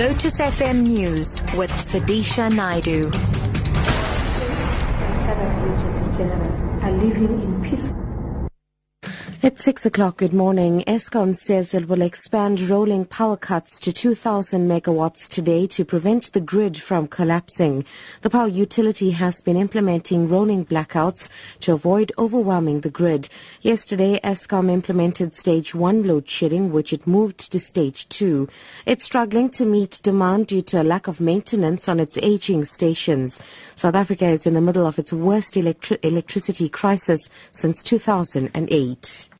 Lotus FM News with Sudisha Naidu. Are living in peace. It's six o'clock. Good morning. Eskom says it will expand rolling power cuts to 2,000 megawatts today to prevent the grid from collapsing. The power utility has been implementing rolling blackouts to avoid overwhelming the grid. Yesterday, Eskom implemented stage one load shedding, which it moved to stage two. It's struggling to meet demand due to a lack of maintenance on its aging stations. South Africa is in the middle of its worst electri- electricity crisis since 2008.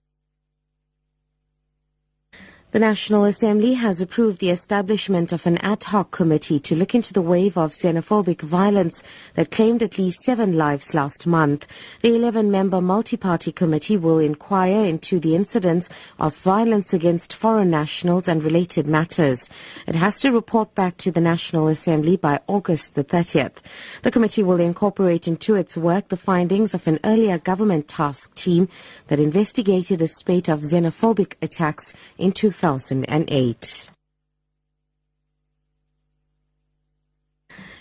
The National Assembly has approved the establishment of an ad hoc committee to look into the wave of xenophobic violence that claimed at least seven lives last month. The 11 member multi party committee will inquire into the incidents of violence against foreign nationals and related matters. It has to report back to the National Assembly by August the 30th. The committee will incorporate into its work the findings of an earlier government task team that investigated a spate of xenophobic attacks in 2000. 2008.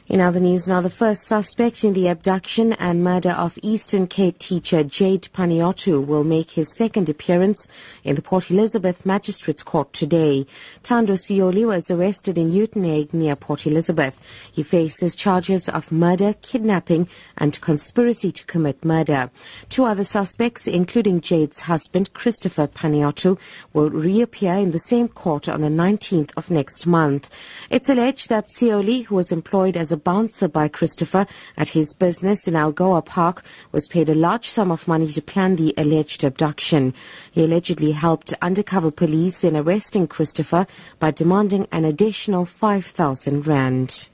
In other news now, the first suspect in the abduction and murder of Eastern Cape teacher Jayde Panayiotou will make his second appearance in the Port Elizabeth Magistrates Court today. Thando Siwole was arrested in Uitenhage near Port Elizabeth. He faces charges of murder, kidnapping and conspiracy to commit murder. Two other suspects, including Jayde's husband, Christopher Panayiotou, will reappear in the same court on the 19th of next month. It's alleged that Siwole, who was employed as a bouncer by Christopher at his business in Algoa Park was paid a large sum of money to plan the alleged abduction. He allegedly helped undercover police in arresting Christopher by demanding an additional 5,000 rand.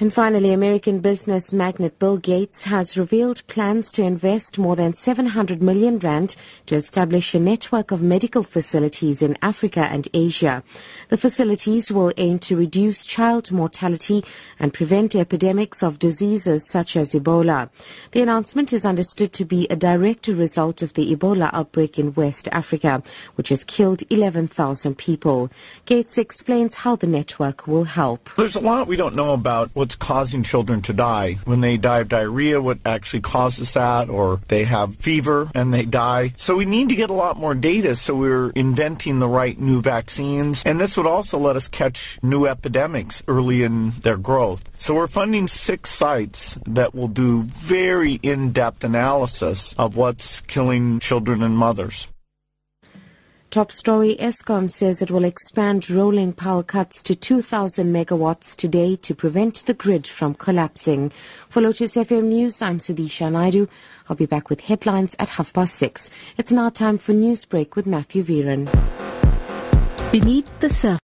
And finally, American business magnate Bill Gates has revealed plans to invest more than 700 million rand to establish a network of medical facilities in Africa and Asia. The facilities will aim to reduce child mortality and prevent epidemics of diseases such as Ebola. The announcement is understood to be a direct result of the Ebola outbreak in West Africa, which has killed 11,000 people. Gates explains how the network will help. There's a lot we don't know about what's causing children to die. When they die of diarrhea, what actually causes that, or they have fever and they die. So we need to get a lot more data so we're inventing the right new vaccines. And this would also let us catch new epidemics early in their growth. So we're funding six sites that will do very in-depth analysis of what's killing children and mothers. Top story Eskom says it will expand rolling power cuts to 2,000 megawatts today to prevent the grid from collapsing. For Lotus FM News, I'm Sudisha Naidu. I'll be back with headlines at half past six. It's now time for Newsbreak with Matthew Viren. Beneath the surface.